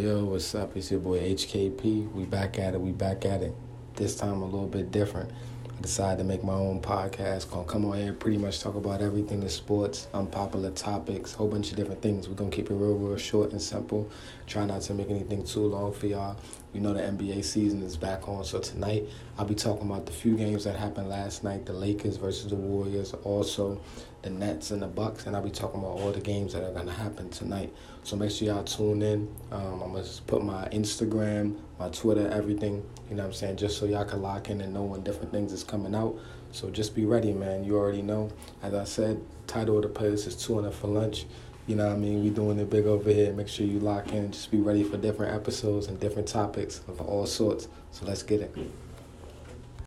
yo, what's up? It's your boy HKP. We back at it. We back at it. This time a little bit different. I decided to make my own podcast. Gonna come on here, pretty much talk about everything in sports, unpopular topics, whole bunch of different things. We're gonna keep it real, real short and simple. Try not to make anything too long for y'all. You know the NBA season is back on, so tonight I'll be talking about the few games that happened last night: the Lakers versus the Warriors, also the Nets and the Bucks, and I'll be talking about all the games that are gonna happen tonight. So make sure y'all tune in. Um, I'm gonna put my Instagram, my Twitter, everything. You know what I'm saying, just so y'all can lock in and know when different things is coming out. So just be ready, man. You already know. As I said, title of the playlist is 200 for lunch. You know what I mean? We doing it big over here. Make sure you lock in. Just be ready for different episodes and different topics of all sorts. So let's get it.